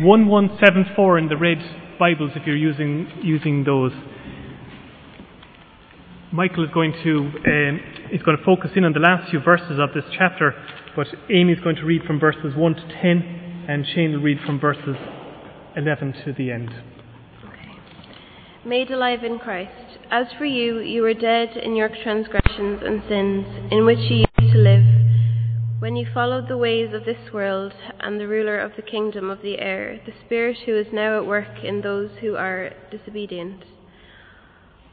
1174 in the red Bibles if you're using, using those. Michael is going to um, is going to focus in on the last few verses of this chapter, but Amy is going to read from verses 1 to 10, and Shane will read from verses 11 to the end. Okay. Made alive in Christ. As for you, you were dead in your transgressions and sins, in which you used to live, when you followed the ways of this world and the ruler of the kingdom of the air, the Spirit who is now at work in those who are disobedient.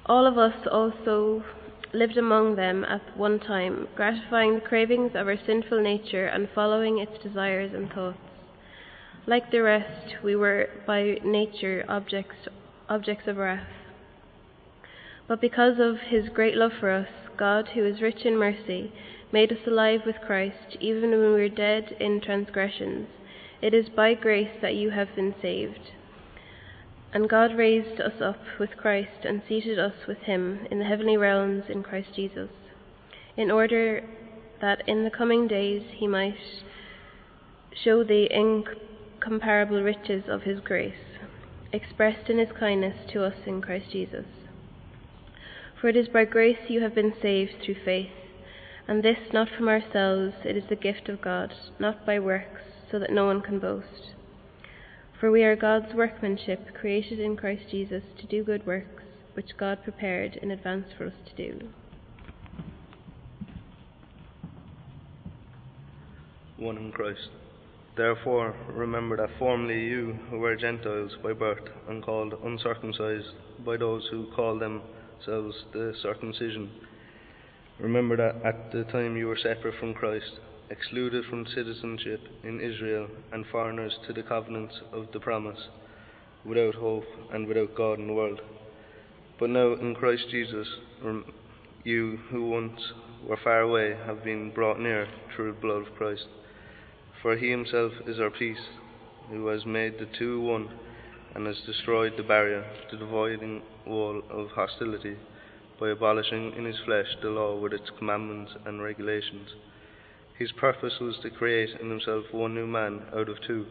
All of us also lived among them at one time, gratifying the cravings of our sinful nature and following its desires and thoughts. Like the rest, we were by nature objects, objects of wrath. But because of his great love for us, God, who is rich in mercy, made us alive with Christ, even when we were dead in transgressions. It is by grace that you have been saved. And God raised us up with Christ and seated us with him in the heavenly realms in Christ Jesus, in order that in the coming days he might show the incomparable riches of his grace, expressed in his kindness to us in Christ Jesus. For it is by grace you have been saved through faith, and this not from ourselves, it is the gift of God, not by works, so that no one can boast. For we are God's workmanship, created in Christ Jesus to do good works, which God prepared in advance for us to do. One in Christ. Therefore, remember that formerly you, who were Gentiles by birth and called uncircumcised by those who call themselves the circumcision, remember that at the time you were separate from Christ excluded from citizenship in Israel and foreigners to the covenants of the promise, without hope and without God in the world. But now in Christ Jesus, you who once were far away have been brought near through the blood of Christ. For he himself is our peace, who has made the two one and has destroyed the barrier, the dividing wall of hostility, by abolishing in his flesh the law with its commandments and regulations his purpose was to create in himself one new man out of two,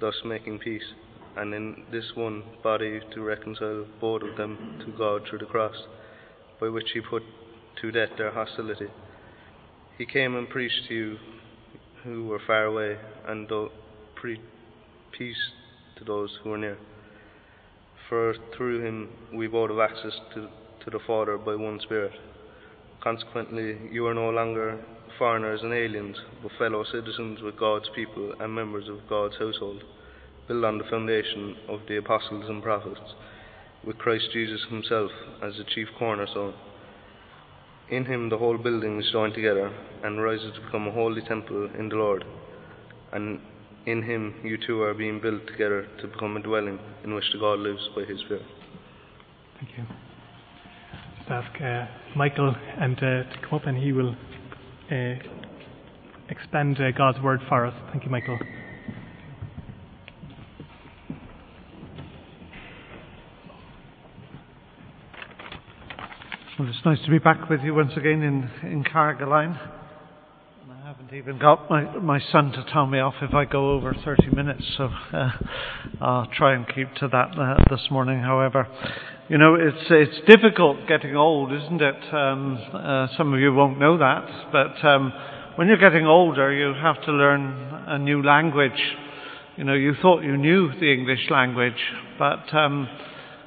thus making peace, and in this one body to reconcile both of them to God through the cross, by which he put to death their hostility. He came and preached to you who were far away, and preached peace to those who were near. For through him we both have access to, to the Father by one Spirit. Consequently, you are no longer foreigners and aliens, but fellow citizens with God's people and members of God's household, built on the foundation of the apostles and prophets, with Christ Jesus himself as the chief cornerstone. In him the whole building is joined together and rises to become a holy temple in the Lord. And in him you two are being built together to become a dwelling in which the God lives by his Spirit. Thank you. Ask uh, Michael uh, to come up and he will uh, expand God's word for us. Thank you, Michael. Well, it's nice to be back with you once again in, in Carrigaline. Haven't even got my, my son to tell me off if I go over 30 minutes, so uh, I'll try and keep to that uh, this morning, however. You know, it's, it's difficult getting old, isn't it? Um, uh, some of you won't know that, but um, when you're getting older, you have to learn a new language. You know, you thought you knew the English language, but um,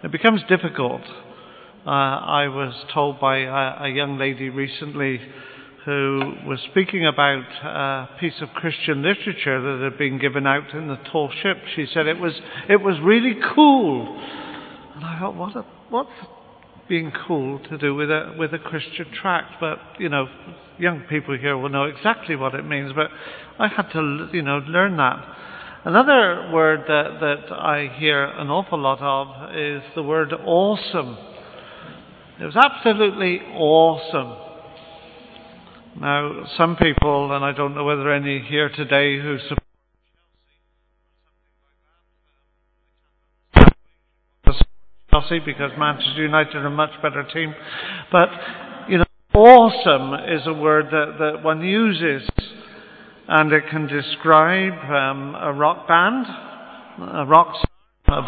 it becomes difficult. Uh, I was told by a, a young lady recently who was speaking about a piece of Christian literature that had been given out in the tall ship. She said it was, it was really cool and I thought, what a, what's being cool to do with a, with a Christian tract? But, you know, young people here will know exactly what it means, but I had to, you know, learn that. Another word that, that I hear an awful lot of is the word awesome. It was absolutely awesome. Now, some people, and I don't know whether any here today who support Chelsea because Manchester United are a much better team. But, you know, awesome is a word that, that one uses and it can describe um, a rock band a rock, a